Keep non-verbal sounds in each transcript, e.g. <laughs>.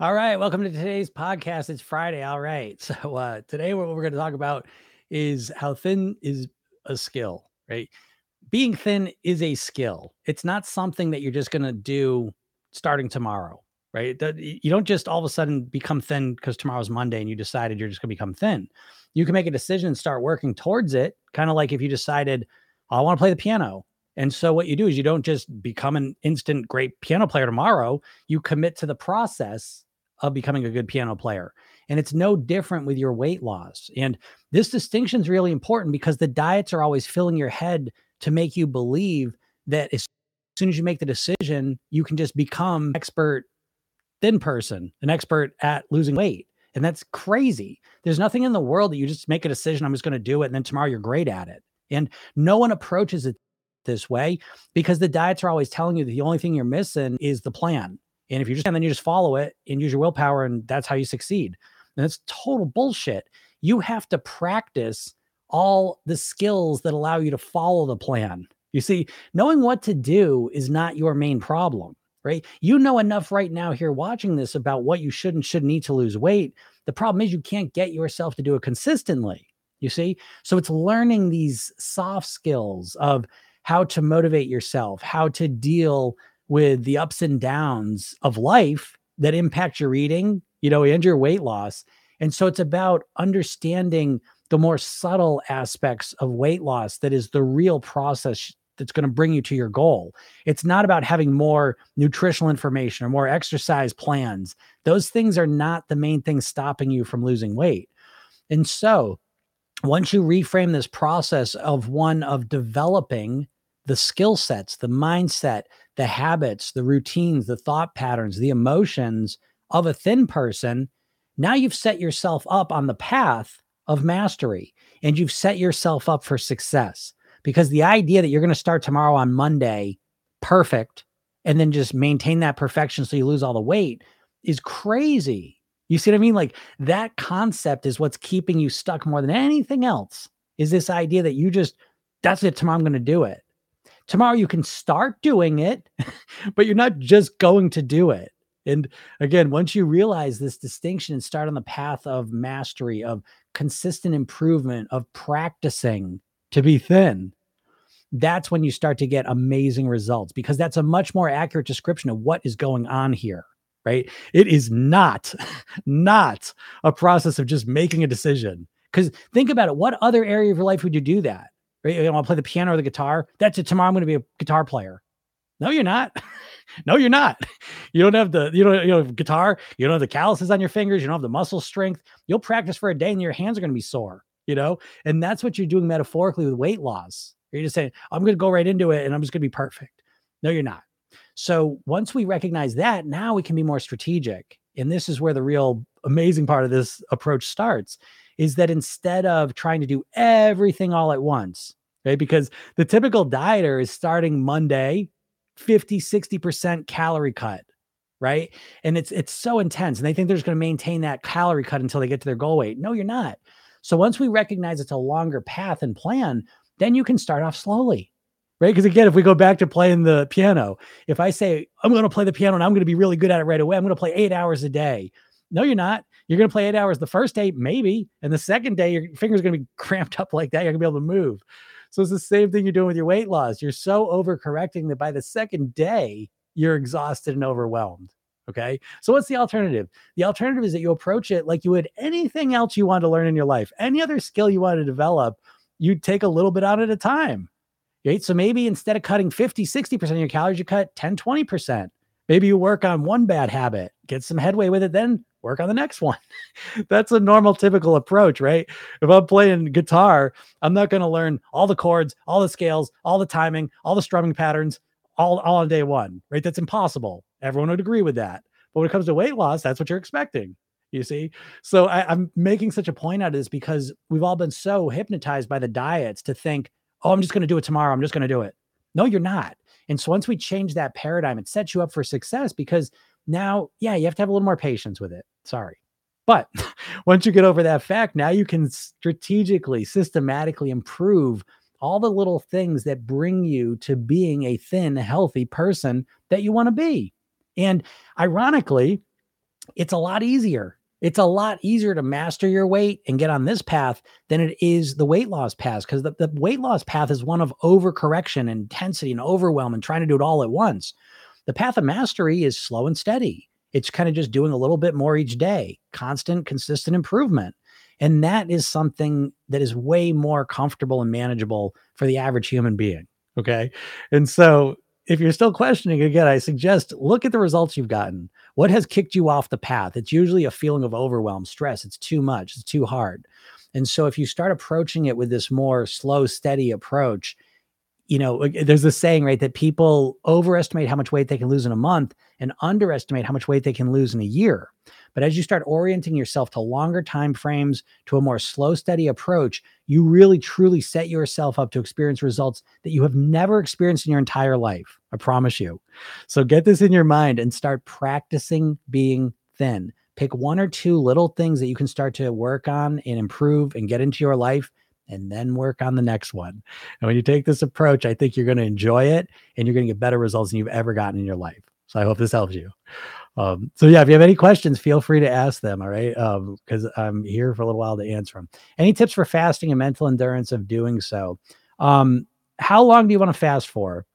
All right, welcome to today's podcast. It's Friday. All right. <laughs> So uh today what we're going to talk about is how thin is a skill, right? Being thin is a skill. It's not something that you're just going to do starting tomorrow, right? You don't just all of a sudden become thin because tomorrow's Monday and you decided you're just going to become thin. You can make a decision and start working towards it, kind of like if you decided I want to play the piano. And so what you do is you don't just become an instant great piano player tomorrow, you commit to the process of becoming a good piano player. And it's no different with your weight loss. And this distinction is really important because the diets are always filling your head to make you believe that as soon as you make the decision, you can just become expert thin person, an expert at losing weight. And that's crazy. There's nothing in the world that you just make a decision, I'm just going to do it. And then tomorrow you're great at it. And no one approaches it this way because the diets are always telling you that the only thing you're missing is the plan. And if you just and then you just follow it and use your willpower, and that's how you succeed. And it's total bullshit. You have to practice all the skills that allow you to follow the plan. You see, knowing what to do is not your main problem, right? You know enough right now here watching this about what you should and shouldn't need to lose weight. The problem is you can't get yourself to do it consistently. You see? So it's learning these soft skills of how to motivate yourself, how to deal with the ups and downs of life that impact your eating, you know, and your weight loss. And so it's about understanding the more subtle aspects of weight loss that is the real process that's going to bring you to your goal. It's not about having more nutritional information or more exercise plans. Those things are not the main thing stopping you from losing weight. And so, once you reframe this process of one of developing the skill sets, the mindset, the habits, the routines, the thought patterns, the emotions of a thin person, now you've set yourself up on the path of mastery and you've set yourself up for success. Because the idea that you're going to start tomorrow on Monday perfect and then just maintain that perfection so you lose all the weight is crazy. You see what I mean? Like that concept is what's keeping you stuck more than anything else. Is this idea that you just, that's it, tomorrow I'm going to do it. Tomorrow you can start doing it, <laughs> but you're not just going to do it. And again, once you realize this distinction and start on the path of mastery, of consistent improvement, of practicing to be thin, that's when you start to get amazing results because that's a much more accurate description of what is going on here right? It is not <laughs> not a process of just making a decision. Because think about it what other area of your life would you do that right? You want to play the piano or the guitar. That's it. Tomorrow I'm going to be a guitar player. No, you're not. <laughs> no, you're not. <laughs> You don't have the you don't you know guitar. You don't have the calluses on your fingers. You don't have the muscle strength. You'll practice for a day and your hands are going to be sore. You know, and that's what you're doing metaphorically with weight loss. You're just saying I'm going to go right into it and I'm just going to be perfect. No, you're not. So once we recognize that, now we can be more strategic. And this is where the real amazing part of this approach starts is that instead of trying to do everything all at once, right? Because the typical dieter is starting Monday, 50, 60% calorie cut, right? And it's it's so intense. And they think they're just going to maintain that calorie cut until they get to their goal weight. No, you're not. So once we recognize it's a longer path and plan, then you can start off slowly. Right. Because again, if we go back to playing the piano, if I say I'm going to play the piano and I'm going to be really good at it right away, I'm going to play eight hours a day. No, you're not. You're going to play eight hours the first day, maybe. And the second day, your finger's going to be <laughs> cramped up like that. You're going to be able to move. So it's the same thing you're doing with your weight loss. You're so overcorrecting that by the second day, you're exhausted and overwhelmed. Okay. So what's the alternative? The alternative is that you approach it like you would anything else you want to learn in your life, any other skill you want to develop, you take a little bit out at a time. Right. So maybe instead of cutting 50, 60% of your calories, you cut 10, 20%. Maybe you work on one bad habit, get some headway with it, then work on the next one. <laughs> That's a normal, typical approach, right? If I'm playing guitar, I'm not going to learn all the chords, all the scales, all the timing, all the strumming patterns, all, all on day one, right? That's impossible. Everyone would agree with that. But when it comes to weight loss, that's what you're expecting. You see? So I, I'm making such a point out of this because we've all been so hypnotized by the diets to think, oh, I'm just going to do it tomorrow. I'm just going to do it. No, you're not. And so once we change that paradigm, it sets you up for success because now, yeah, you have to have a little more patience with it. Sorry. But <laughs> once you get over that fact, now you can strategically, systematically improve all the little things that bring you to being a thin, healthy person that you want to be. And ironically, it's a lot easier. It's a lot easier to master your weight and get on this path than it is the weight loss path because the, the weight loss path is one of overcorrection, intensity, and overwhelm and trying to do it all at once. The path of mastery is slow and steady. It's kind of just doing a little bit more each day, constant, consistent improvement. And that is something that is way more comfortable and manageable for the average human being. Okay. And so if you're still questioning again, I suggest look at the results you've gotten. What has kicked you off the path? It's usually a feeling of overwhelm, stress. It's too much, it's too hard. And so if you start approaching it with this more slow, steady approach, you know, eh, there's this saying, right, that people overestimate how much weight they can lose in a month and underestimate how much weight they can lose in a year. But as you start orienting yourself to longer time frames, to a more slow, steady approach, you really truly set yourself up to experience results that you have never experienced in your entire life. I promise you. So get this in your mind and start practicing being thin. Pick one or two little things that you can start to work on and improve and get into your life and then work on the next one. And when you take this approach, I think you're going to enjoy it and you're going to get better results than you've ever gotten in your life. So I hope this helps you. Um, so yeah, if you have any questions, feel free to ask them. All right, because um, I'm here for a little while to answer them. Any tips for fasting and mental endurance of doing so? Um, how long do you want to fast for?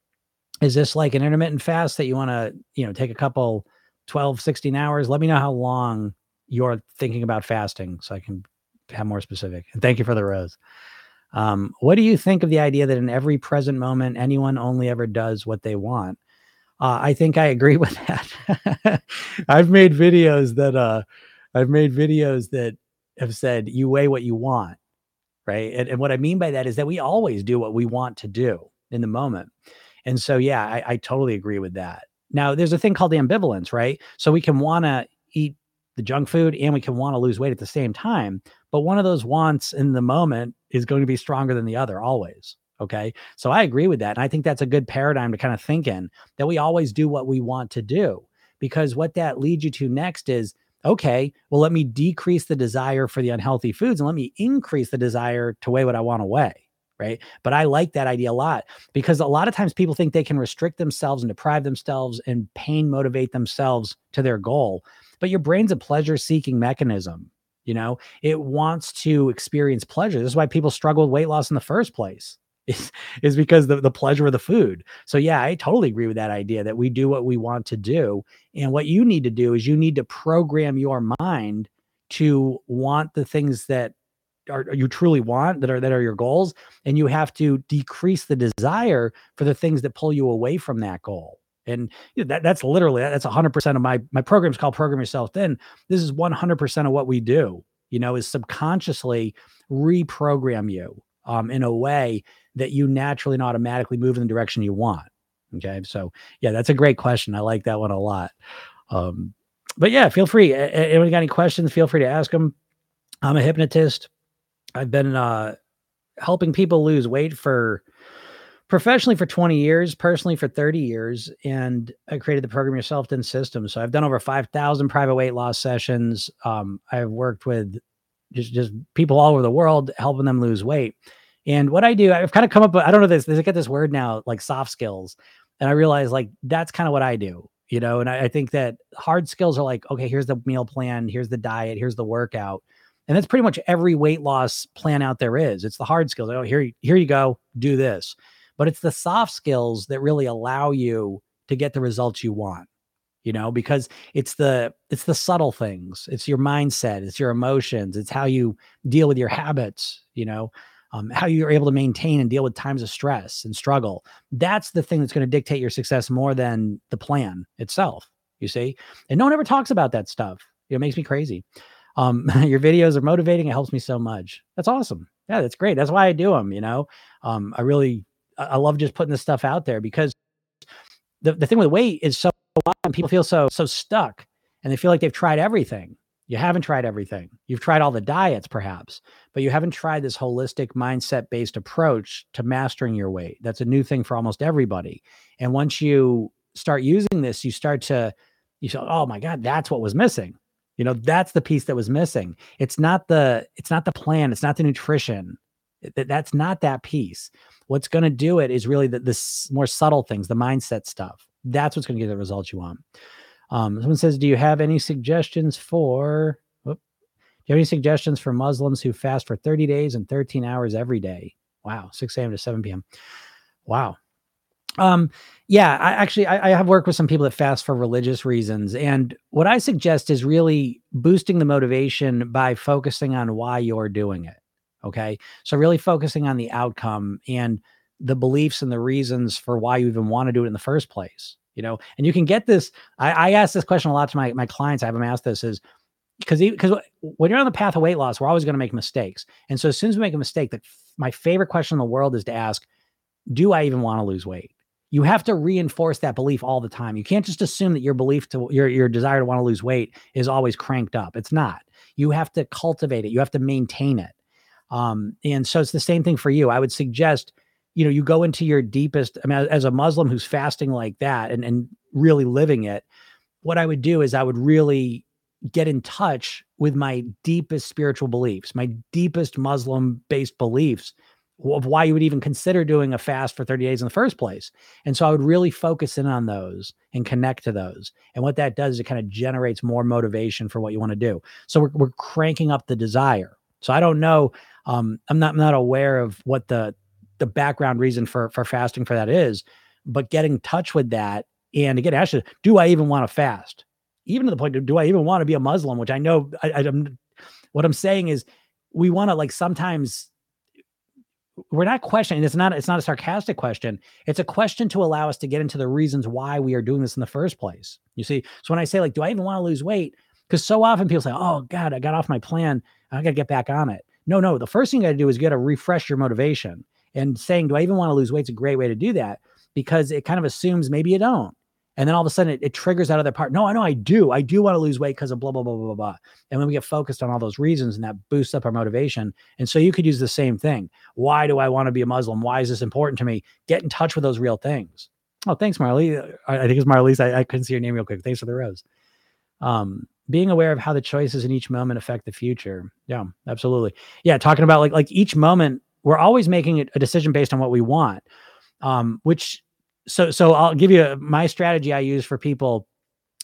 Is this like an intermittent fast that you want to, you know, take a couple 12, 16 hours? Let me know how long you're thinking about fasting so I can have more specific. And thank you for the rose. Um, what do you think of the idea that in every present moment, anyone only ever does what they want? Uh, I think I agree <laughs> with that. I've made videos that uh, I've made videos that have said you weigh what you want, right? And, and what I mean by that is that we always do what we want to do in the moment. And so, yeah, I, I totally agree with that. Now, there's a thing called ambivalence, right? So we can want to eat the junk food and we can want to lose weight at the same time. But one of those wants in the moment is going to be stronger than the other always. Okay. So I agree with that. And I think that's a good paradigm to kind of think in that we always do what we want to do. Because what that leads you to next is okay, well, let me decrease the desire for the unhealthy foods and let me increase the desire to weigh what I want to weigh. Right. But I like that idea a lot because a lot of times people think they can restrict themselves and deprive themselves and pain motivate themselves to their goal. But your brain's a pleasure seeking mechanism. You know, it wants to experience pleasure. This is why people struggle with weight loss in the first place is, is because the, the pleasure of the food. So yeah, I totally agree with that idea that we do what we want to do. And what you need to do is you need to program your mind to want the things that are you truly want that are that are your goals and you have to decrease the desire for the things that pull you away from that goal and that that's literally that's 100% of my my program is called program yourself thin this is 100% of what we do you know is subconsciously reprogram you um, in a way that you naturally and automatically move in the direction you want. Okay. So, yeah, that's a great question. I like that one a lot. Um, but yeah, feel free. Anyone got any questions? Feel free to ask them. I'm a hypnotist. I've been uh, helping people lose weight for professionally for 20 years, personally for 30 years, and I created the program yourself thin system. So I've done over 5,000 private weight loss sessions. Um, I've worked with just just people all over the world, helping them lose weight. And what I do, I've kind of come up with, I don't know this, I get this word now, like soft skills. And I realize like that's kind of what I do, you know, and I, I think that hard skills are like, okay, here's the meal plan, here's the diet, here's the workout. And that's pretty much every weight loss plan out there is. It's the hard skills. Oh, here, here you go, do this. But it's the soft skills that really allow you to get the results you want you know because it's the it's the subtle things it's your mindset it's your emotions it's how you deal with your habits you know um, how you're able to maintain and deal with times of stress and struggle. That's the thing that's going to dictate your success more than the plan itself. You see, and no one ever talks about that stuff. It makes me crazy. Um, <laughs> your videos are motivating. It helps me so much. That's awesome. Yeah, that's great. That's why I do them. You know, um, I really, I love just putting this stuff out there because the, the thing with weight is so often people feel so so stuck and they feel like they've tried everything you haven't tried everything. You've tried all the diets, perhaps, but you haven't tried this holistic mindset based approach to mastering your weight. That's a new thing for almost everybody. And once you start using this, you start to, you say, oh my God, that's what was missing. You know, that's the piece that was missing. It's not the, it's not the plan. It's not the nutrition. That's not that piece. What's going to do it is really the, the more subtle things, the mindset stuff. That's what's going to get the results you want. Um, someone says, "Do you have any suggestions for?" Whoop, do you have any suggestions for Muslims who fast for 30 days and 13 hours every day? Wow, 6 a.m. to 7 p.m. Wow. Um, yeah, I actually I, I, have worked with some people that fast for religious reasons, and what I suggest is really boosting the motivation by focusing on why you're doing it. Okay, so really focusing on the outcome and the beliefs and the reasons for why you even want to do it in the first place. You know, and you can get this. I, I ask this question a lot to my my clients. I have them ask this: is because because when you're on the path of weight loss, we're always going to make mistakes, and so as soon as we make a mistake, the, my favorite question in the world is to ask, "Do I even want to lose weight?" you have to reinforce that belief all the time. You can't just assume that your belief to your your desire to want to lose weight is always cranked up. It's not. You have to cultivate it. You have to maintain it. Um, and so it's the same thing for you. I would suggest, you know, you go into your deepest. I mean, as a Muslim who's fasting like that and and really living it, what I would do is I would really get in touch with my deepest spiritual beliefs, my deepest Muslim based beliefs of why you would even consider doing a fast for 30 days in the first place. And so I would really focus in on those and connect to those. And what that does is it kind of generates more motivation for what you want to do. So we're, we're cranking up the desire. So I don't know. Um, I'm not I'm not aware of what the the background reason for for fasting for that is, but getting in touch with that and again, actually, do I even want to fast? Even to the point do I even want to be a Muslim? Which I know I, I'm. What I'm saying is, we want to like sometimes we're not questioning it's not it's not a sarcastic question it's a question to allow us to get into the reasons why we are doing this in the first place you see so when i say like do i even want to lose weight because so often people say oh god i got off my plan i gotta get back on it no no the first thing you gotta do is you gotta refresh your motivation and saying do i even want to lose weight is a great way to do that because it kind of assumes maybe you don't and then all of a sudden it, it triggers that other part. No, I know I do. I do want to lose weight because of blah, blah, blah, blah, blah. And when we get focused on all those reasons and that boosts up our motivation. And so you could use the same thing. Why do I want to be a Muslim? Why is this important to me? Get in touch with those real things. Oh, thanks, Marley. I, think it's Marley's. I, I couldn't see your name real quick. Thanks for the rose. Um, being aware of how the choices in each moment affect the future. Yeah, absolutely. Yeah, talking about like like each moment, we're always making a decision based on what we want. Um, which so so I'll give you my strategy I use for people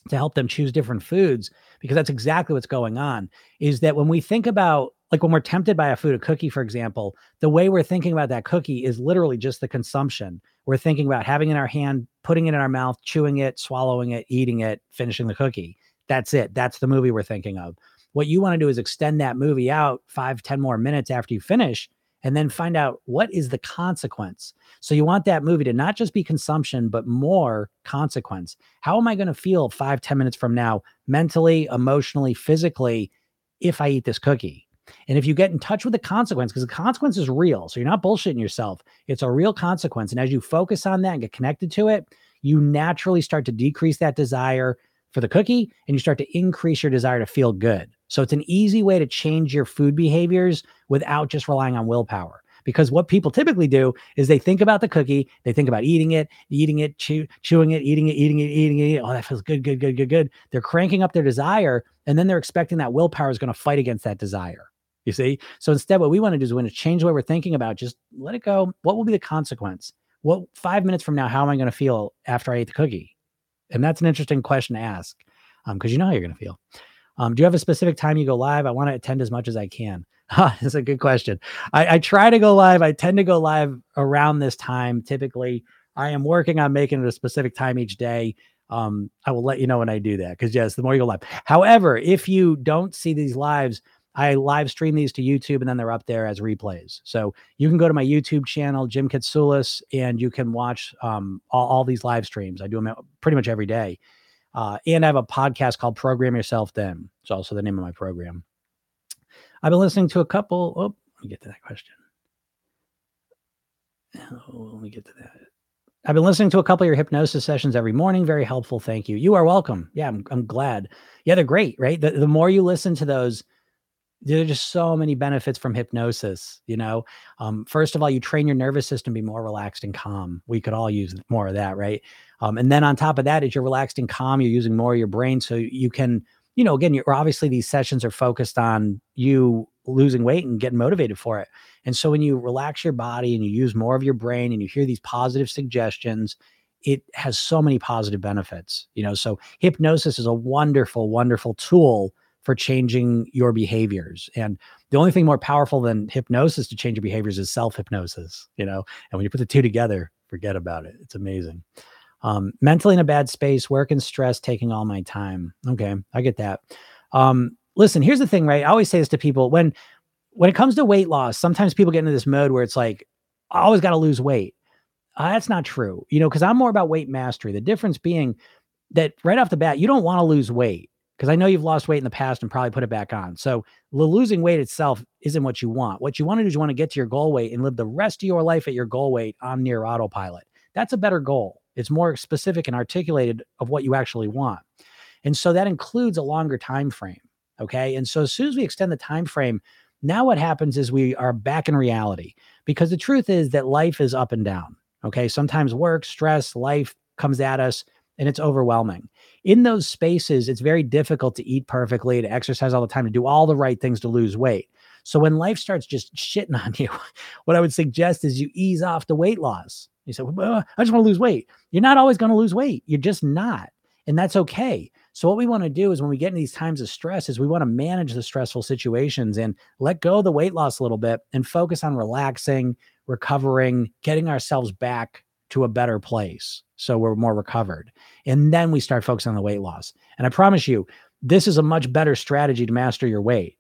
to help them choose different foods because that's exactly what's going on is that when we think about like when we're tempted by a food a cookie for example the way we're thinking about that cookie is literally just the consumption. We're thinking about having in our hand putting it in our mouth chewing it swallowing it eating it finishing the cookie. That's it. That's the movie we're thinking of. What you want to do is extend that movie out five ten more minutes after you finish and then find out what is the consequence. So you want that movie to not just be consumption, but more consequence. How am I going to feel five, ten minutes from now, mentally, emotionally, physically, if I eat this cookie? And if you get in touch with the consequence, because the consequence is real, so you're not bullshitting yourself, it's a real consequence. And as you focus on that and get connected to it, you naturally start to decrease that desire for the cookie and you start to increase your desire to feel good. So it's an easy way to change your food behaviors without just relying on willpower. Because what people typically do is they think about the cookie, they think about eating it, eating it, chew, chewing it, eating it, eating it, eating it. Oh, that feels good, good, good, good, good. They're cranking up their desire, and then they're expecting that willpower is going to fight against that desire. You see? So instead, what we want to do is we want to change the way we're thinking about, just let it go. What will be the consequence? What five minutes from now, how am I going to feel after I ate the cookie? And that's an interesting question to ask because um, you know how you're going to feel. Um, do you have a specific time you go live? I want to attend as much as I can. <laughs> That's a good question. I, I try to go live. I tend to go live around this time. Typically, I am working on making it a specific time each day. Um, I will let you know when I do that because yes, the more you go live. However, if you don't see these lives, I live stream these to YouTube and then they're up there as replays. So you can go to my YouTube channel, Jim Katsoulis, and you can watch um, all, all, these live streams. I do them pretty much every day. Uh, and I have a podcast called Program Yourself Thin. It's also the name of my program. I've been listening to a couple. Oh, let me get to that question. Oh, let me get to that. I've been listening to a couple of your hypnosis sessions every morning. Very helpful. Thank you. You are welcome. Yeah, I'm, I'm glad. Yeah, they're great, right? The, the more you listen to those, there are just so many benefits from hypnosis. You know, um, first of all, you train your nervous system to be more relaxed and calm. We could all use more of that, right? Um, and then on top of that, as you're relaxed and calm, you're using more of your brain. So you can, you know, again, you're obviously these sessions are focused on you losing weight and getting motivated for it. And so when you relax your body and you use more of your brain and you hear these positive suggestions, it has so many positive benefits. You know, so hypnosis is a wonderful, wonderful tool for changing your behaviors. And the only thing more powerful than hypnosis to change your behaviors is self hypnosis, you know. And when you put the two together, forget about it. It's amazing. Um, mentally in a bad space, work and stress taking all my time. Okay, I get that. Um, listen, here's the thing, right? I always say this to people when when it comes to weight loss, sometimes people get into this mode where it's like, I always got to lose weight. Uh, that's not true, you know, because I'm more about weight mastery. The difference being that right off the bat, you don't want to lose weight because I know you've lost weight in the past and probably put it back on. So the losing weight itself isn't what you want. What you want to do is you want to get to your goal weight and live the rest of your life at your goal weight on near autopilot. That's a better goal. It's more specific and articulated of what you actually want. And so that includes a longer time frame. Okay. And so as soon as we extend the time frame, now what happens is we are back in reality because the truth is that life is up and down. Okay. Sometimes work, stress, life comes at us and it's overwhelming. In those spaces, it's very difficult to eat perfectly, to exercise all the time, to do all the right things to lose weight. So when life starts just shitting <laughs> on you, what I would suggest is you ease off the weight loss. You say, well, I just want to lose weight. You're not always going to lose weight. You're just not. And that's okay. So what we want to do is when we get in these times of stress is we want to manage the stressful situations and let go of the weight loss a little bit and focus on relaxing, recovering, getting ourselves back to a better place so we're more recovered. And then we start focusing on the weight loss. And I promise you, this is a much better strategy to master your weight.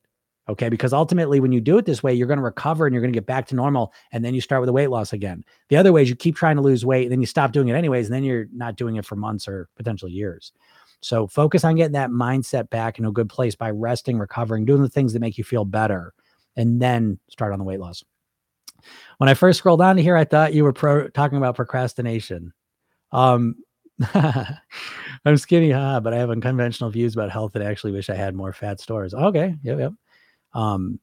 Okay. Because ultimately, when you do it this way, you're going to recover and you're going to get back to normal. And then you start with the weight loss again. The other way is you keep trying to lose weight, and then you stop doing it anyways. And then you're not doing it for months or potentially years. So focus on getting that mindset back in a good place by resting, recovering, doing the things that make you feel better, and then start on the weight loss. When I first scrolled down to here, I thought you were pro- talking about procrastination. Um, <laughs> I'm skinny, huh? But I have unconventional views about health and I actually wish I had more fat stores. Okay, yep, yep. Um,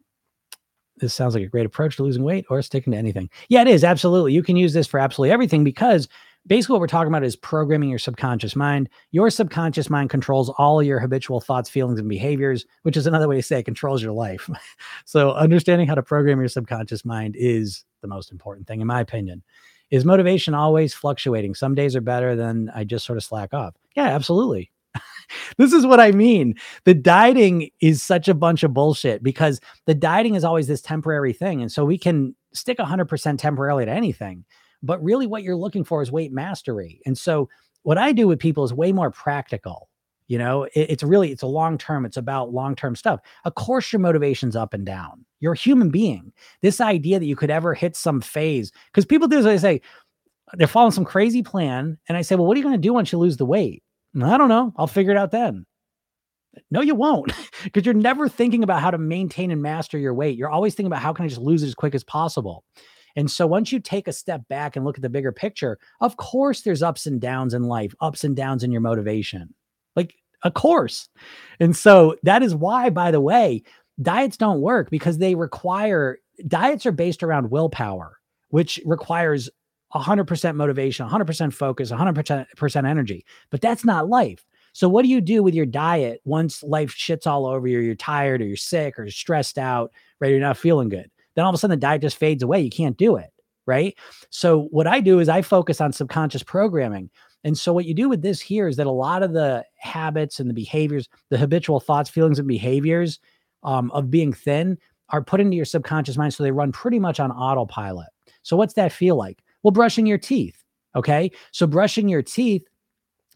this sounds like a great approach to losing weight or sticking to anything. Yeah, it is absolutely. You can use this for absolutely everything because basically what we're talking about is programming your subconscious mind. Your subconscious mind controls all your habitual thoughts, feelings, and behaviors, which is another way to say it controls your life. <laughs> so understanding how to program your subconscious mind is the most important thing, in my opinion. Is motivation always fluctuating? Some days are better than I just sort of slack off. Yeah, absolutely. This is what I mean. The dieting is such a bunch of bullshit because the dieting is always this temporary thing. And so we can stick 100% temporarily to anything. But really, what you're looking for is weight mastery. And so, what I do with people is way more practical. You know, it, it's really it's a long term. It's about long term stuff. Of course, your motivation's up and down. You're a human being. This idea that you could ever hit some phase, because people do is they say they're following some crazy plan, and I say, well, what are you going to do once you lose the weight? I don't know. I'll figure it out then. No, you won't, <laughs> because you're never thinking about how to maintain and master your weight. You're always thinking about how can I just lose it as quick as possible. And so once you take a step back and look at the bigger picture, of course there's ups and downs in life, ups and downs in your motivation. Like, of course. And so that is why, by the way, diets don't work because they require diets are based around willpower, which requires 100% motivation, 100% focus, 100% energy. But that's not life. So what do you do with your diet once life shits all over you, you're tired or you're sick or stressed out, right? You're not feeling good then all of a sudden the diet just fades away. You can't do it. Right. So what I do is I focus on subconscious programming. And so what you do with this here is that a lot of the habits and the behaviors, the habitual thoughts, feelings, and behaviors um, of being thin are put into your subconscious mind. So they run pretty much on autopilot. So what's that feel like? Well, brushing your teeth. Okay. So brushing your teeth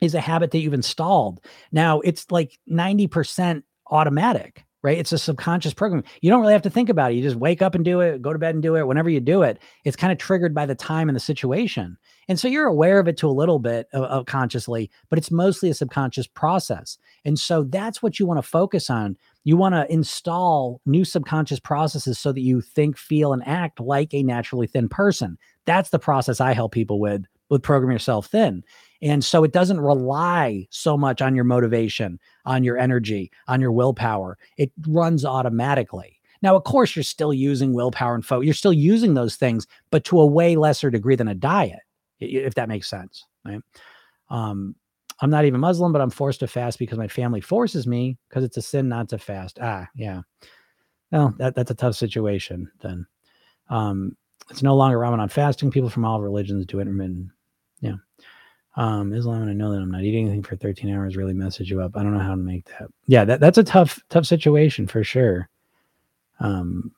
is a habit that you've installed. Now it's like 90% automatic right? It's a subconscious program. You don't really have to think about it. You just wake up and do it, go to bed and do it. Whenever you do it, it's kind of triggered by the time and the situation. And so you're aware of it to a little bit of, of consciously, but it's mostly a subconscious process. And so that's what you want to focus on. You want to install new subconscious processes so that you think, feel, and act like a naturally thin person. That's the process I help people with with program yourself thin. And so it doesn't rely so much on your motivation, on your energy, on your willpower. It runs automatically. Now, of course, you're still using willpower and focus. You're still using those things, but to a way lesser degree than a diet, if that makes sense. Right. Um, I'm not even Muslim, but I'm forced to fast because my family forces me because it's a sin not to fast. Ah, yeah. Well, that, that's a tough situation then. Um, it's no longer Ramadan fasting. People from all religions do intermittent. Yeah. Um, Islam, and I know that I'm not eating anything for 13 hours really messes you up. I don't know how to make that. Yeah, that, that's a tough, tough situation for sure. Um,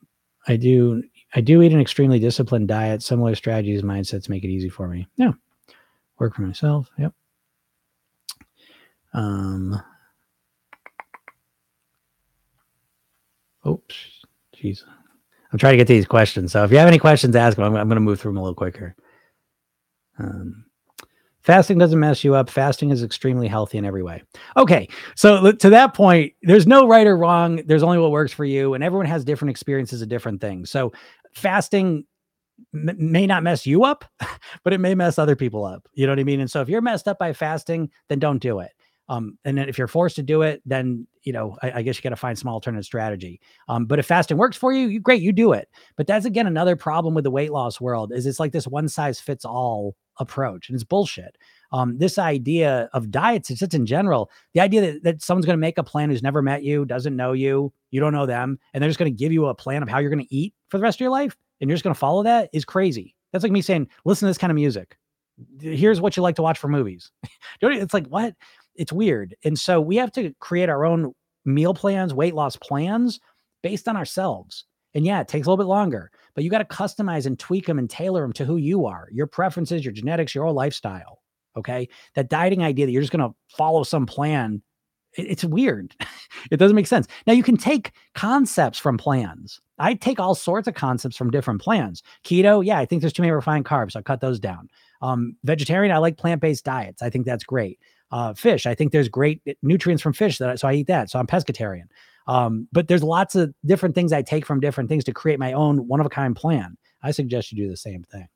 I do, I do eat an extremely disciplined diet. Similar strategies, mindsets make it easy for me. Yeah, work for myself. Yep. Um. Oops, jeez. I'm trying to get to these questions. So if you have any questions, ask them. I'm, I'm going to move through them a little quicker. Um, fasting doesn't mess you up. Fasting is extremely healthy in every way. Okay. So to that point, there's no right or wrong. There's only what works for you. And everyone has different experiences of different things. So fasting m- may not mess you up, <laughs> but it may mess other people up. You know what I mean? And so if you're messed up by fasting, then don't do it. Um, and then if you're forced to do it, then you know I, I guess you got to find some alternate strategy. Um, but if fasting works for you, you, great, you do it. But that's again another problem with the weight loss world is it's like this one size fits all approach, and it's bullshit. Um, this idea of diets, it's just in general, the idea that, that someone's going to make a plan who's never met you, doesn't know you, you don't know them, and they're just going to give you a plan of how you're going to eat for the rest of your life, and you're just going to follow that is crazy. That's like me saying, listen to this kind of music. Here's what you like to watch for movies. <laughs> it's like, what? It's weird. And so we have to create our own meal plans, weight loss plans based on ourselves. And yeah, it takes a little bit longer, but you got to customize and tweak them and tailor them to who you are, your preferences, your genetics, your whole lifestyle. Okay. That dieting idea that you're just going to follow some plan, it's weird. <laughs> it doesn't make sense. Now, you can take concepts from plans. I take all sorts of concepts from different plans. Keto, yeah, I think there's too many refined carbs. So I cut those down. Um, vegetarian, I like plant based diets. I think that's great uh, fish. I think there's great nutrients from fish that I, so I eat that. So I'm pescatarian. Um, but there's lots of different things I take from different things to create my own one of a kind plan. I suggest you do the same thing.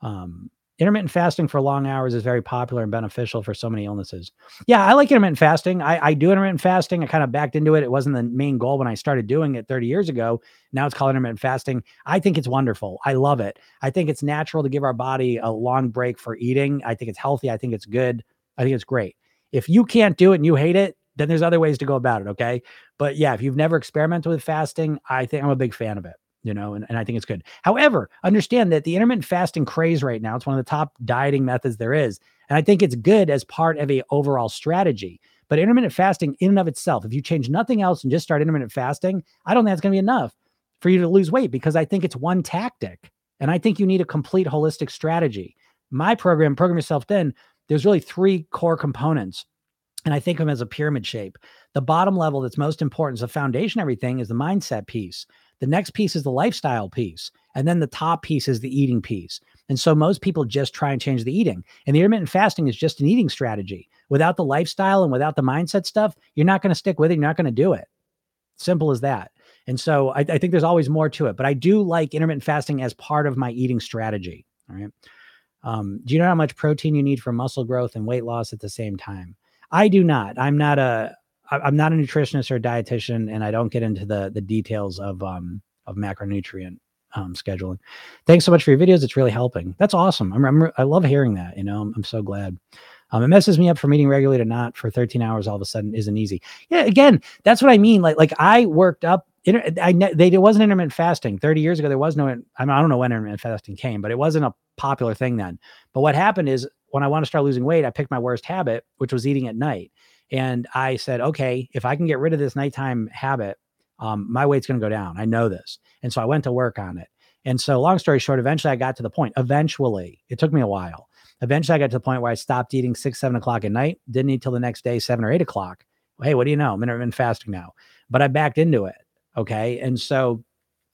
Um, intermittent fasting for long hours is very popular and beneficial for so many illnesses. Yeah, I like intermittent fasting. I, I do intermittent fasting. I kind of backed into it. It wasn't the main goal when I started doing it 30 years ago. Now it's called intermittent fasting. I think it's wonderful. I love it. I think it's natural to give our body a long break for eating. I think it's healthy. I think it's good. I think it's great. If you can't do it and you hate it, then there's other ways to go about it. Okay. But yeah, if you've never experimented with fasting, I think I'm a big fan of it, you know, and, and I think it's good. However, understand that the intermittent fasting craze right now, it's one of the top dieting methods there is. And I think it's good as part of a overall strategy. But intermittent fasting in and of itself, if you change nothing else and just start intermittent fasting, I don't think that's going to be enough for you to lose weight because I think it's one tactic. And I think you need a complete holistic strategy. My program, Program Yourself Thin, there's really three core components. And I think of them as a pyramid shape. The bottom level that's most important is the foundation, everything is the mindset piece. The next piece is the lifestyle piece. And then the top piece is the eating piece. And so most people just try and change the eating. And the intermittent fasting is just an eating strategy. Without the lifestyle and without the mindset stuff, you're not going to stick with it. You're not going to do it. Simple as that. And so I, I, think there's always more to it. But I do like intermittent fasting as part of my eating strategy. All right. Um, do you know how much protein you need for muscle growth and weight loss at the same time? I do not. I'm not a I'm not a nutritionist or a dietitian, and I don't get into the the details of um of macronutrient um, scheduling. Thanks so much for your videos. It's really helping. That's awesome. I'm, I'm I love hearing that. You know, I'm, I'm so glad. Um, it messes me up from eating regularly to not for 13 hours all of a sudden isn't easy. Yeah, again, that's what I mean. Like like I worked up Inter- I they there wasn't intermittent fasting 30 years ago. There was no. I, mean, I don't know when intermittent fasting came, but it wasn't a popular thing then. But what happened is when I want to start losing weight, I picked my worst habit, which was eating at night, and I said, okay, if I can get rid of this nighttime habit, um, my weight's going to go down. I know this, and so I went to work on it. And so, long story short, eventually I got to the point. Eventually, it took me a while. Eventually, I got to the point where I stopped eating six, seven o'clock at night. Didn't eat till the next day, seven or eight o'clock. Hey, what do you know? I'm intermittent fasting now, but I backed into it. Okay. And so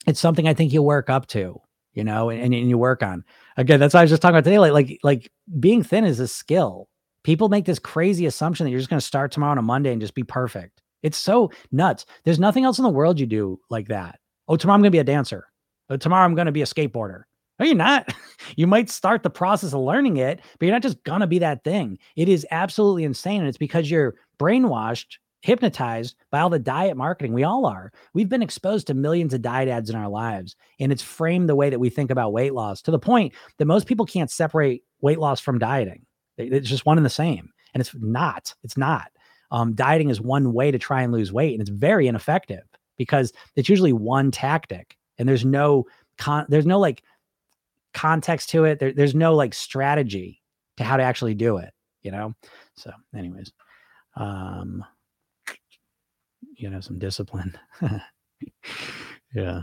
it's something I think you work up to, you know, and, and you work on. Again, that's what I was just talking about today. Like, like, like being thin is a skill. People make this crazy assumption that you're just going to start tomorrow on a Monday and just be perfect. It's so nuts. There's nothing else in the world you do like that. Oh, tomorrow I'm going to be a dancer. Oh, tomorrow I'm going to be a skateboarder. No, you're not. <laughs> you might start the process of learning it, but you're not just going to be that thing. It is absolutely insane. And it's because you're brainwashed hypnotized by all the diet marketing. We all are. We've been exposed to millions of diet ads in our lives, and it's framed the way that we think about weight loss to the point that most people can't separate weight loss from dieting. It's just one and the same. And it's not. It's not. Um, dieting is one way to try and lose weight, and it's very ineffective because it's usually one tactic, and there's no con- there's no like context to it. There, there's no like strategy to how to actually do it, you know? So, anyways, um, you know, some discipline. <laughs> yeah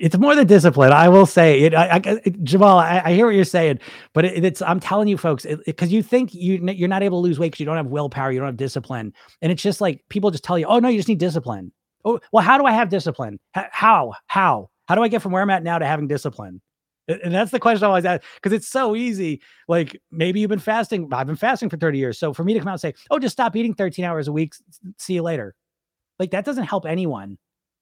it's more than discipline. I will say it. I, I Jamal, I, I, hear what you're saying, but it, it's. I'm telling you, folks, because you think you you're not able to lose weight because you don't have willpower, you don't have discipline, and it's just like people just tell you, oh no, you just need discipline. Oh well, how do I have discipline? How how how do I get from where I'm at now to having discipline? And that's the question I always ask because it's so easy. Like maybe you've been fasting. I've been fasting for 30 years. So for me to come out and say, oh, just stop eating 13 hours a week. See you later. Like that doesn't help anyone.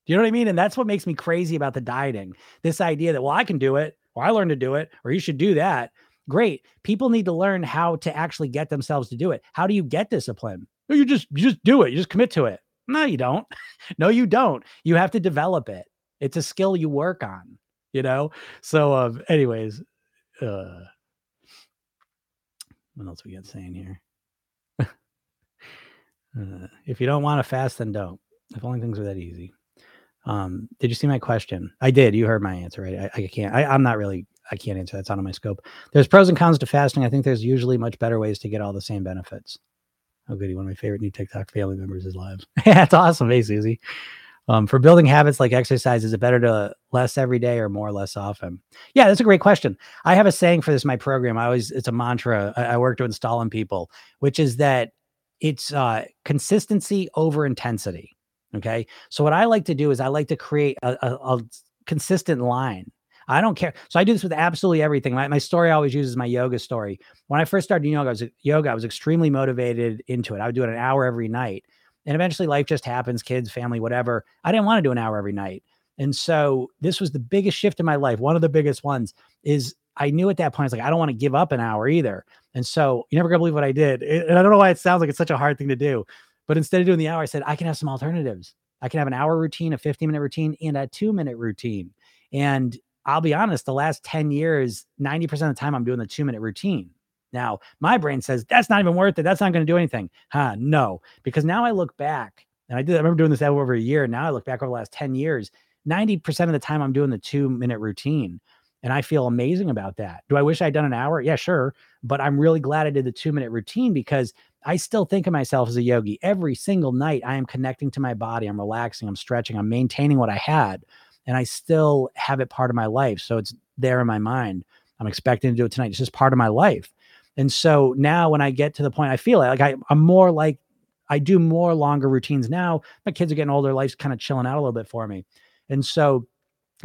Do you know what I mean? And that's what makes me crazy about the dieting. This idea that, well, I can do it, or I learned to do it, or you should do that. Great. People need to learn how to actually get themselves to do it. How do you get discipline? You just you just do it. You just commit to it. No, you don't. <laughs> no, you don't. You have to develop it. It's a skill you work on, you know? So um, anyways, uh what else we got saying here? <laughs> uh, if you don't want to fast, then don't. If only things were that easy. Um, did you see my question? I did. You heard my answer, right? I, I can't. I, I'm not really. I can't answer. That's out of my scope. There's pros and cons to fasting. I think there's usually much better ways to get all the same benefits. Oh, goody! One of my favorite new TikTok family members is live. <laughs> that's awesome. Hey, Susie. Um, for building habits like exercise, is it better to less every day or more or less often? Yeah, that's a great question. I have a saying for this my program. I always it's a mantra I, I work to install in people, which is that it's uh, consistency over intensity. Okay. So what I like to do is I like to create a, a, a consistent line. I don't care. So I do this with absolutely everything. My, my story always uses my yoga story. When I first started yoga, I was yoga. I was extremely motivated into it. I would do it an hour every night, and eventually life just happens, kids, family, whatever. I didn't want to do an hour every night, and so this was the biggest shift in my life. One of the biggest ones is I knew at that point, I was like, I don't want to give up an hour either. And so you're never gonna believe what I did. And I don't know why it sounds like it's such a hard thing to do. But instead of doing the hour, I said, I can have some alternatives. I can have an hour routine, a 15 minute routine, and a two minute routine. And I'll be honest, the last 10 years, 90% of the time, I'm doing the two minute routine. Now, my brain says that's not even worth it. That's not going to do anything. Huh? No, because now I look back and I did, I remember doing this over a year. Now I look back over the last 10 years, 90% of the time I'm doing the two minute routine. And I feel amazing about that. Do I wish I'd done an hour? Yeah, sure. But I'm really glad I did the two minute routine because I still think of myself as a yogi. Every single night, I am connecting to my body. I'm relaxing, I'm stretching, I'm maintaining what I had. And I still have it part of my life. So it's there in my mind. I'm expecting to do it tonight. It's just part of my life. And so now when I get to the point, I feel like I, I'm more like I do more longer routines now. My kids are getting older, life's kind of chilling out a little bit for me. And so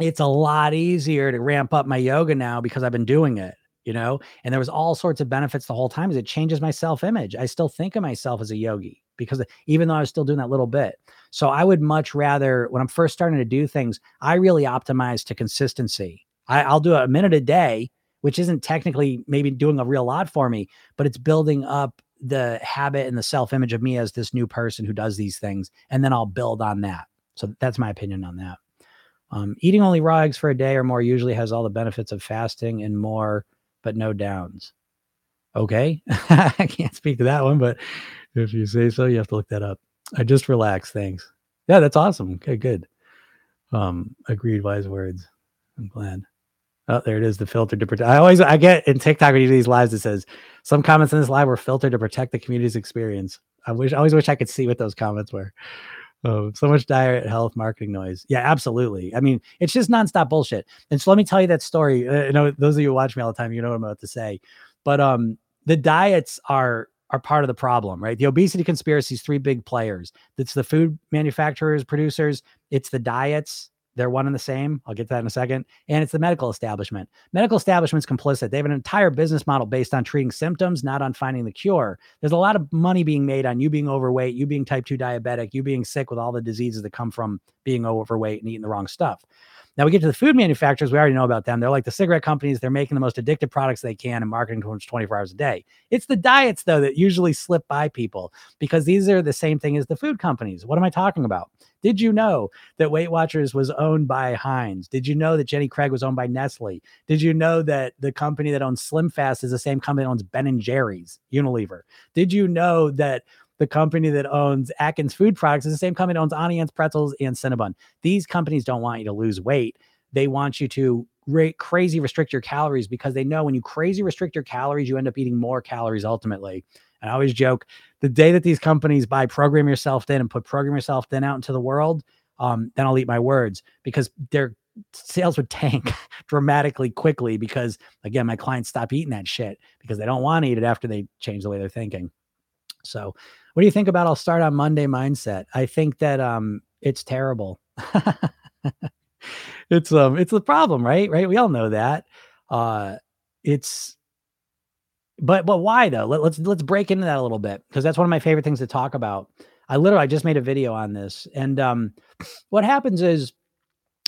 it's a lot easier to ramp up my yoga now because I've been doing it you know and there was all sorts of benefits the whole time is it changes my self-image i still think of myself as a yogi because even though i was still doing that little bit so i would much rather when i'm first starting to do things i really optimize to consistency I, i'll do a minute a day which isn't technically maybe doing a real lot for me but it's building up the habit and the self-image of me as this new person who does these things and then i'll build on that so that's my opinion on that um, eating only raw eggs for a day or more usually has all the benefits of fasting and more but no downs. Okay. <laughs> I can't speak to that one, but if you say so, you have to look that up. I just relax. Thanks. Yeah, that's awesome. Okay, good. Um, agreed, wise words. I'm glad. Oh, there it is. The filter to protect. I always I get in TikTok when you do these lives. It says some comments in this live were filtered to protect the community's experience. I wish I always wish I could see what those comments were. Oh, so much diet, health, marketing noise. Yeah, absolutely. I mean, it's just nonstop bullshit. And so let me tell you that story. Uh, you know, those of you who watch me all the time, you know what I'm about to say. But um, the diets are are part of the problem, right? The obesity conspiracy is three big players. It's the food manufacturers, producers, it's the diets, they're one and the same. I'll get to that in a second. And it's the medical establishment. Medical establishment's complicit. They have an entire business model based on treating symptoms, not on finding the cure. There's a lot of money being made on you being overweight, you being type 2 diabetic, you being sick with all the diseases that come from being overweight and eating the wrong stuff. Now we get to the food manufacturers. We already know about them. They're like the cigarette companies. They're making the most addictive products they can and marketing to them 24 hours a day. It's the diets, though, that usually slip by people because these are the same thing as the food companies. What am I talking about? Did you know that Weight Watchers was owned by Heinz? Did you know that Jenny Craig was owned by Nestle? Did you know that the company that owns Slim Fast is the same company that owns Ben and Jerry's, Unilever? Did you know that the company that owns Atkins Food Products is the same company that owns Anne's Pretzels and Cinnabon. These companies don't want you to lose weight. They want you to ra- crazy restrict your calories because they know when you crazy restrict your calories, you end up eating more calories ultimately. And I always joke the day that these companies buy program yourself thin and put program yourself thin out into the world, um, then I'll eat my words because their sales would tank <laughs> dramatically quickly because again, my clients stop eating that shit because they don't want to eat it after they change the way they're thinking. So what do you think about I'll start on Monday mindset? I think that um it's terrible. <laughs> it's um it's the problem, right? Right? We all know that. Uh it's but but why though? Let, let's let's break into that a little bit because that's one of my favorite things to talk about. I literally I just made a video on this, and um, what happens is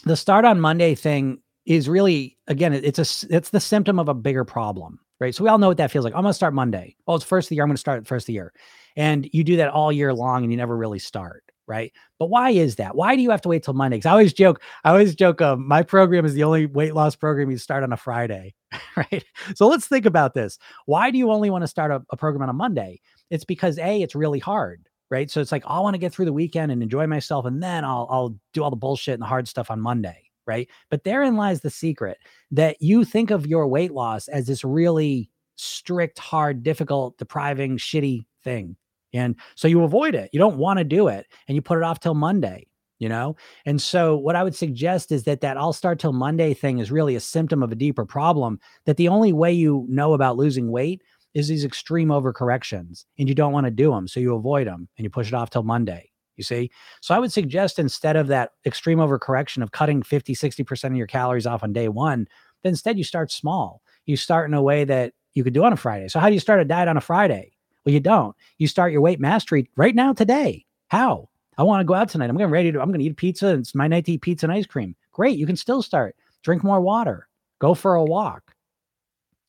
the start on Monday thing is really again it's a it's the symptom of a bigger problem, right? So we all know what that feels like. I'm gonna start Monday. Well, it's first of the year. I'm gonna start first of the year, and you do that all year long, and you never really start, right? But why is that? Why do you have to wait till Monday? Because I always joke, I always joke, uh, my program is the only weight loss program you start on a Friday, <laughs> right? So let's think about this. Why do you only want to start a, a program on a Monday? It's because a it's really hard, right? So it's like I want to get through the weekend and enjoy myself, and then I'll I'll do all the bullshit and the hard stuff on Monday, right? But therein lies the secret that you think of your weight loss as this really strict, hard, difficult, depriving, shitty thing and so you avoid it. You don't want to do it and you put it off till Monday, you know? And so what I would suggest is that that I'll start till Monday thing is really a symptom of a deeper problem that the only way you know about losing weight is these extreme overcorrections and you don't want to do them. So you avoid them and you push it off till Monday. You see? So I would suggest instead of that extreme overcorrection of cutting 50, 60% of your calories off on day one, then instead you start small. You start in a way that you could do on a Friday. So how do you start a diet on a Friday? Well, you don't. You start your weight mastery right now today. How? I want to go out tonight. I'm getting ready to, I'm going to eat pizza. And it's my night to eat pizza and ice cream. Great. You can still start. Drink more water. Go for a walk.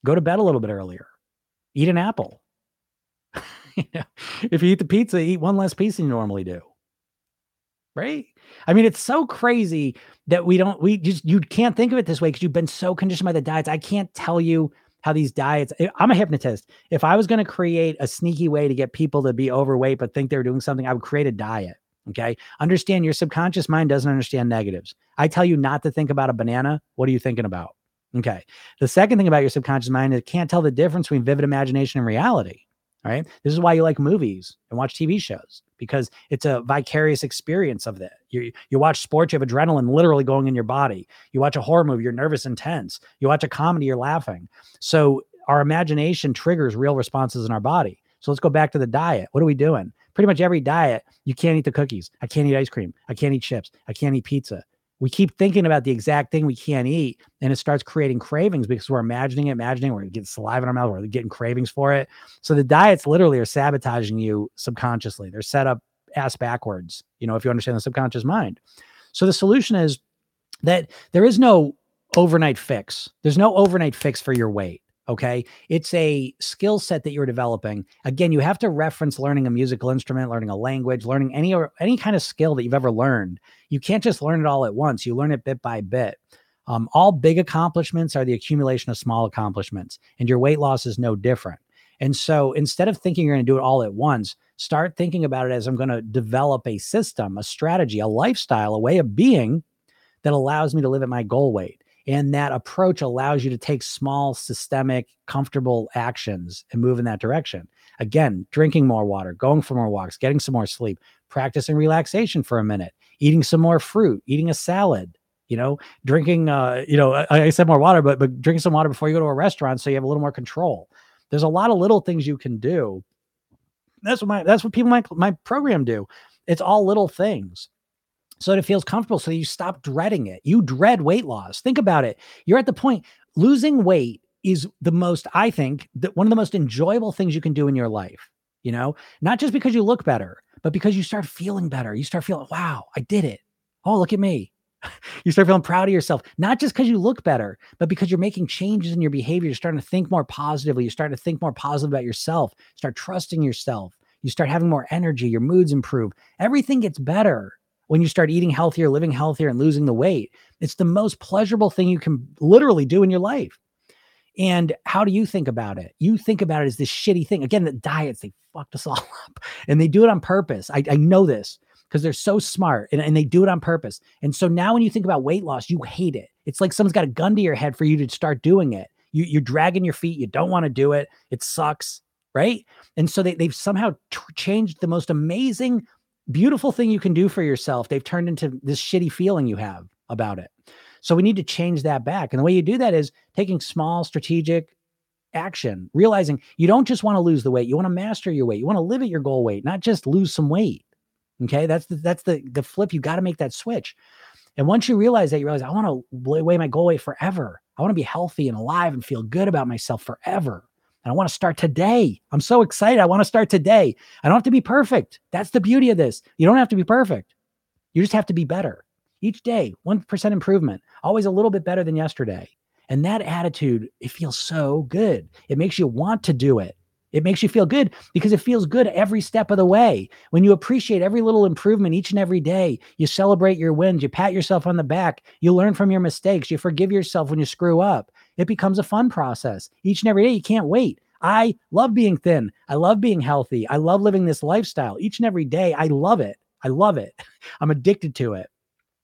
Go to bed a little bit earlier. Eat an apple. <laughs> you know, if you eat the pizza, eat one less piece than you normally do. Right? I mean, it's so crazy that we don't, we just, you can't think of it this way because you've been so conditioned by the diets. I can't tell you how these diets I'm a hypnotist. If I was going to create a sneaky way to get people to be overweight but think they're doing something, I would create a diet. Okay. Understand your subconscious mind doesn't understand negatives. I tell you not to think about a banana. What are you thinking about? Okay. The second thing about your subconscious mind is it can't tell the difference between vivid imagination and reality. All right. This is why you like movies and watch TV shows because it's a vicarious experience of that. You you watch sports, you have adrenaline literally going in your body. You watch a horror movie, you're nervous and tense. You watch a comedy, you're laughing. So our imagination triggers real responses in our body. So let's go back to the diet. What are we doing? Pretty much every diet, you can't eat the cookies. I can't eat ice cream. I can't eat chips. I can't eat pizza we keep thinking about the exact thing we can't eat and it starts creating cravings because we're imagining it, imagining we're getting saliva in our mouth, we're getting cravings for it. So the diets literally are sabotaging you subconsciously. They're set up ass backwards, you know, if you understand the subconscious mind. So the solution is that there is no overnight fix. There's no overnight fix for your weight. Okay. It's a skill set that you're developing. Again, you have to reference learning a musical instrument, learning a language, learning any or any kind of skill that you've ever learned. You can't just learn it all at once. You learn it bit by bit. Um, all big accomplishments are the accumulation of small accomplishments, and your weight loss is no different. And so instead of thinking you're going to do it all at once, start thinking about it as I'm going to develop a system, a strategy, a lifestyle, a way of being that allows me to live at my goal weight. And that approach allows you to take small, systemic, comfortable actions and move in that direction. Again, drinking more water, going for more walks, getting some more sleep, practicing relaxation for a minute, eating some more fruit, eating a salad, you know, drinking, uh, you know, I, I said more water, but, but drinking some water before you go to a restaurant so you have a little more control. There's a lot of little things you can do. That's what my, that's what people my, my program do. It's all little things so it feels comfortable so you stop dreading it. You dread weight loss. Think about it. You're at the point losing weight is the most I think that one of the most enjoyable things you can do in your life, you know? Not just because you look better, but because you start feeling better. You start feeling, "Wow, I did it. Oh, look at me." <laughs> you start feeling proud of yourself, not just because you look better, but because you're making changes in your behavior. You're starting to think more positively. You're starting to think more positive about yourself. Start trusting yourself. You start having more energy. Your moods improve. Everything gets better when you start eating healthier, living healthier, and losing the weight. It's the most pleasurable thing you can literally do in your life. And how do you think about it? You think about it as this shitty thing. Again, the diets, they fucked us <laughs> all up and they do it on purpose. I, I know this because they're so smart and, and they do it on purpose. And so now when you think about weight loss, you hate it. It's like someone's got a gun to your head for you to start doing it. You, you're dragging your feet. You don't want to do it. It sucks. Right. And so they, they've somehow t- changed the most amazing, beautiful thing you can do for yourself. They've turned into this shitty feeling you have about it. So we need to change that back. And the way you do that is taking small strategic action, realizing you don't just want to lose the weight, you want to master your weight. You want to live at your goal weight, not just lose some weight. Okay? That's the, that's the the flip. You got to make that switch. And once you realize that, you realize I want to weigh my goal weight forever. I want to be healthy and alive and feel good about myself forever. And I want to start today. I'm so excited. I want to start today. I don't have to be perfect. That's the beauty of this. You don't have to be perfect. You just have to be better. Each day, 1% improvement, always a little bit better than yesterday. And that attitude, it feels so good. It makes you want to do it. It makes you feel good because it feels good every step of the way. When you appreciate every little improvement each and every day, you celebrate your wins, you pat yourself on the back, you learn from your mistakes, you forgive yourself when you screw up. It becomes a fun process. Each and every day, you can't wait. I love being thin. I love being healthy. I love living this lifestyle. Each and every day, I love it. I love it. <laughs> I'm addicted to it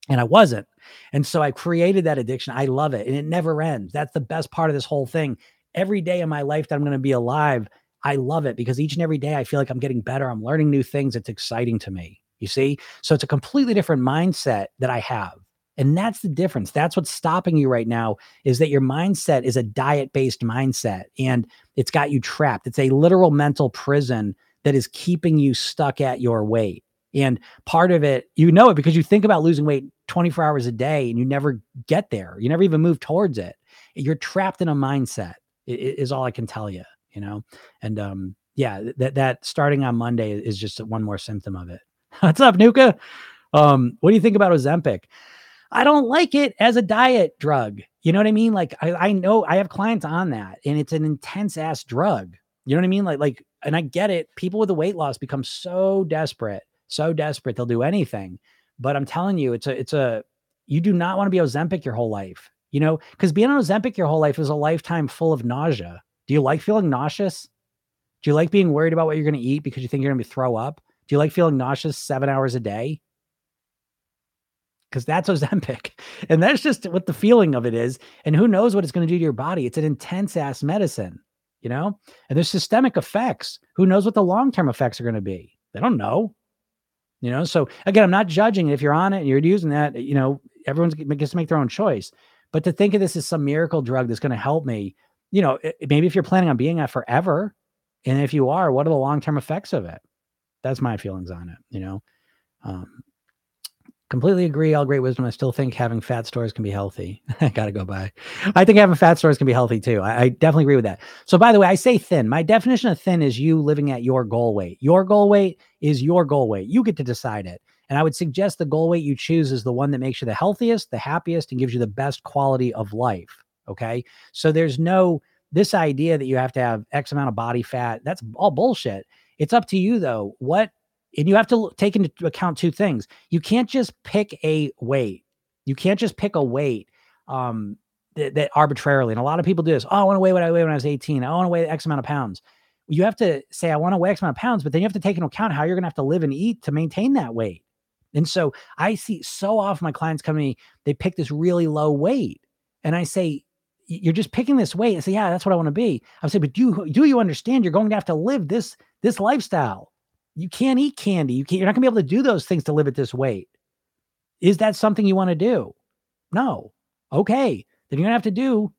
and I wasn't. And so I created that addiction. I love it and it never ends. That's the best part of this whole thing. Every day of my life that I'm going to be alive, I love it because each and every day I feel like I'm getting better. I'm learning new things. It's exciting to me. You see? So it's a completely different mindset that I have. And that's the difference. That's what's stopping you right now is that your mindset is a diet based mindset and it's got you trapped. It's a literal mental prison that is keeping you stuck at your weight. And part of it, you know it because you think about losing weight 24 hours a day and you never get there. You never even move towards it. You're trapped in a mindset, is all I can tell you, you know? And um, yeah, that that starting on Monday is just one more symptom of it. <laughs> What's up, Nuka? Um, what do you think about Ozempic? I don't like it as a diet drug. You know what I mean? Like I, I know I have clients on that and it's an intense ass drug. You know what I mean? Like, like, and I get it. People with the weight loss become so desperate so desperate they'll do anything. But I'm telling you, it's a it's a you do not want to be Ozempic your whole life. You know, because being on Ozempic your whole life is a lifetime full of nausea. Do you like feeling nauseous? Do you like being worried about what you're going to eat because you think you're going to throw up? Do you like feeling nauseous seven hours a day? Because that's Ozempic. <laughs> And that's just what the feeling of it is. And who knows what it's going to do to your body? It's an intense ass medicine, you know? And there's systemic effects. Who knows what the long term effects are going to be? They don't know. You know, so again, I'm not judging if you're on it and you're using that. You know, everyone's gets to make their own choice. But to think of this as some miracle drug that's going to help me, you know, maybe if you're planning on being that forever, and if you are, what are the long term effects of it? That's my feelings on it. You know, um, completely agree. All great wisdom. I still think having fat stores can be healthy. <laughs> I gotta go by. I think having fat stores can be healthy too. I, I, definitely agree with that. So, by the way, I say thin. My definition of thin is you living at your goal weight. Your goal weight is your goal weight. You get to decide it. And I would suggest the goal weight you choose is the one that makes you the healthiest, the happiest, and gives you the best quality of life. Okay. So there's no this idea that you have to have X amount of body fat. That's all bullshit. It's up to you though. What and you have to take into account two things. You can't just pick a weight. You can't just pick a weight um, that, that, arbitrarily. And a lot of people do this. Oh, I want to weigh what I weighed when I was 18. I want to weigh X amount of pounds. You have to say, I want to weigh X amount of pounds, but then you have to take into account how you're going to have to live and eat to maintain that weight. And so I see so often my clients come to me, they pick this really low weight. And I say, you're just picking this weight and say, yeah, that's what I want to be. I say, but do, you, do you understand you're going to have to live this, this lifestyle? You can't eat candy. You can't, you're not gonna be able to do those things to live at this weight. Is that something you want to do? No. Okay. Then you're gonna have to do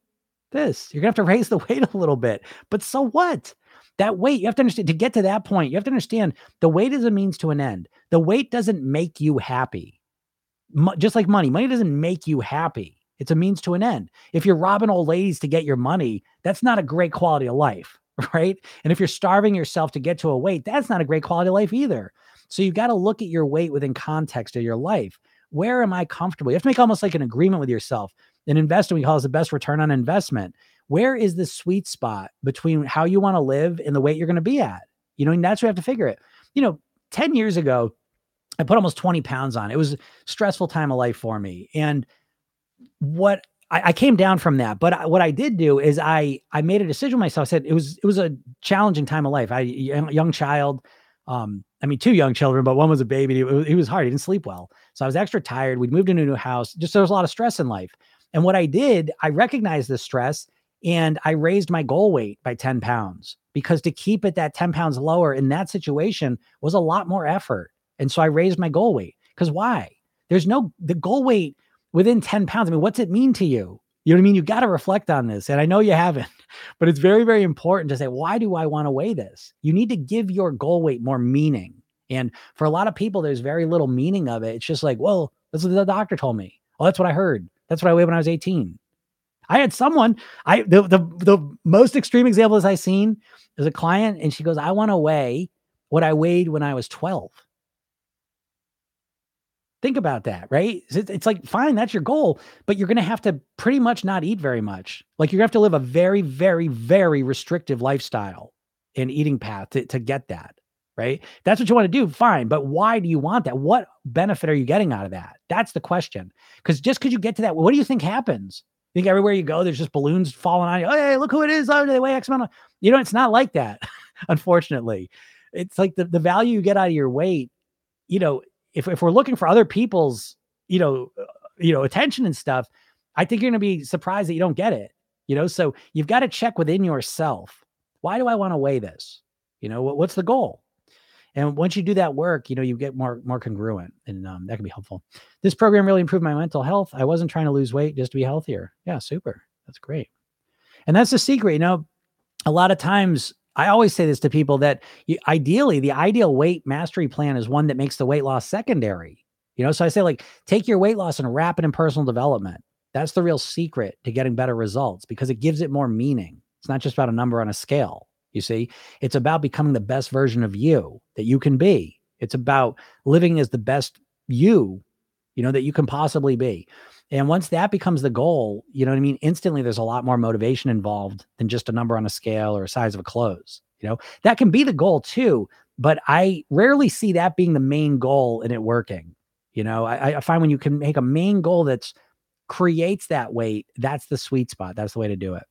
this. You're gonna have to <laughs> raise the weight a little bit. But so what? That weight, you have to understand to get to that point, you have to understand the weight is a means to an end. The weight doesn't make you happy. Mo- just like money, money doesn't make you happy. It's a means to an end. If you're robbing old ladies to get your money, that's not a great quality of life. <laughs> right? And if you're starving yourself to get to a weight, that's not a great quality of life either. So you've got to look at your weight within context of your life. Where am I comfortable? You have to make almost like an agreement with yourself. An investment we call it the best return on investment. Where is the sweet spot between how you want to live and the weight you're going to be at? You know, and that's where you have to figure it. You know, 10 years ago, I put almost 20 pounds on. It was a stressful time of life for me. And what I, I, came down from that, but what I did do is I I made a decision myself. I said it was it was a challenging time of life. I young child, Um, I mean, two young children, but one was a baby. He, he was hard. He didn't sleep well. So I was extra tired. We'd moved into a new house. Just there was a lot of stress in life. And what I did, I recognized the stress and I raised my goal weight by 10 pounds because to keep it that 10 pounds lower in that situation was a lot more effort. And so I raised my goal weight because why? There's no, the goal weight within 10 pounds. I mean, what's it mean to you? You know what I mean? You got to reflect on this. And I know you haven't, <laughs> but it's very, very important to say, why do I want to weigh this? You need to give your goal weight more meaning. And for a lot of people, there's very little meaning of it. It's just like, well, this is what the doctor told me. Well, that's what I heard. That's what I weighed when I was 18. I had someone, I the the, the most extreme example as I seen is a client, and she goes, I want to weigh what I weighed when I was 12. Think about that, right? It's like, fine, that's your goal, but you're going to have to pretty much not eat very much. Like you're going to have to live a very, very, very restrictive lifestyle and eating path to, to get that, right? That's what you want to do, fine. But why do you want that? What benefit are you getting out of that? That's the question. Because just because you get to that, what do you think happens? You think everywhere you go, there's just balloons falling on you. Oh, hey, look who it is. Oh, they weigh X amount. Of... You know, it's not like that, <laughs> unfortunately. It's like the, the value you get out of your weight, you know, if, if we're looking for other people's, you know, uh, you know, attention and stuff, I think you're going to be surprised that you don't get it. You know, so you've got to check within yourself. Why do I want to weigh this? You know, what, what's the goal? And once you do that work, you know, you get more more congruent, and um, that can be helpful. This program really improved my mental health. I wasn't trying to lose weight just to be healthier. Yeah, super. That's great. And that's the secret. You know, a lot of times I always say this to people that you, ideally the ideal weight mastery plan is one that makes the weight loss secondary. You know, so I say like take your weight loss and wrap it in personal development. That's the real secret to getting better results because it gives it more meaning. It's not just about a number on a scale. You see, it's about becoming the best version of you that you can be. It's about living as the best you, you know, that you can possibly be. And once that becomes the goal, you know what I mean? Instantly, there's a lot more motivation involved than just a number on a scale or a size of a clothes. You know, that can be the goal too, but I rarely see that being the main goal and it working. You know, I, I find when you can make a main goal that's creates that weight, that's the sweet spot. That's the way to do it.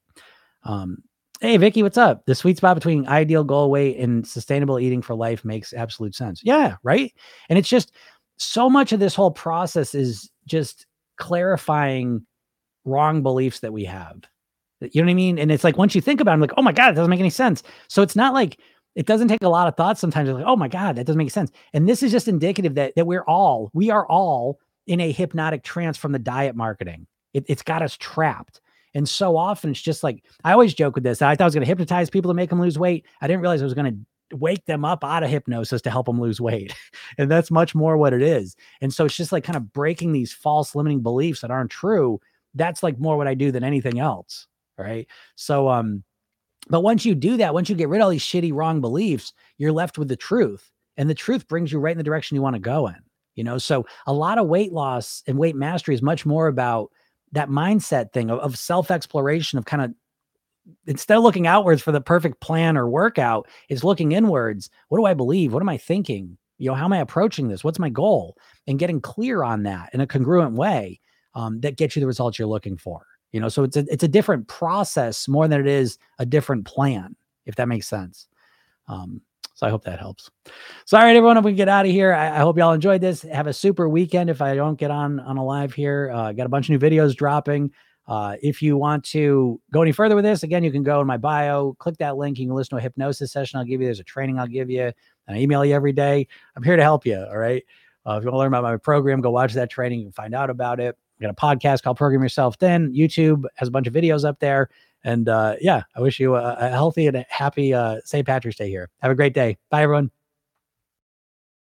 Um, hey, Vicky, what's up? The sweet spot between ideal goal weight and sustainable eating for life makes absolute sense. Yeah, right. And it's just so much of this whole process is just clarifying wrong beliefs that we have. You know what I mean? And it's like once you think about it, I'm like, oh my God, it doesn't make any sense. So it's not like it doesn't take a lot of thought sometimes. It's like, oh my God, that doesn't make sense. And this is just indicative that that we're all, we are all in a hypnotic trance from the diet marketing. It, it's got us trapped. And so often it's just like I always joke with this. I thought I was going to hypnotize people to make them lose weight. I didn't realize I was going to wake them up out of hypnosis to help them lose weight. <laughs> and that's much more what it is. And so it's just like kind of breaking these false limiting beliefs that aren't true. That's like more what I do than anything else. Right. So, um, but once you do that, once you get rid of all these shitty wrong beliefs, you're left with the truth. And the truth brings you right in the direction you want to go in. You know, so a lot of weight loss and weight mastery is much more about that mindset thing of, of self exploration, of kind of instead of looking outwards for the perfect plan or workout, is looking inwards. What do I believe? What am I thinking? You know, how am I approaching this? What's my goal? And getting clear on that in a congruent way um, that gets you the results you're looking for. You know, so it's a it's a different process more than it is a different plan, if that makes sense. Um, so I hope that helps. So all right, everyone, if we get out of here, I, I, hope y'all enjoyed this. Have a super weekend. If I don't get on on a live here, uh, got a bunch of new videos dropping. Uh, if you want to go any further with this, again, you can go in my bio, click that link. You can listen to a hypnosis session I'll give you. There's a training I'll give you, and I email you every day. I'm here to help you. All right. Uh, if you want to learn about my program, go watch that training. You can find out about it. I got a podcast called Program Yourself Thin. YouTube has a bunch of videos up there. And uh, yeah, I wish you a, a healthy and a happy uh, St. Patrick's Day here. Have a great day. Bye, everyone.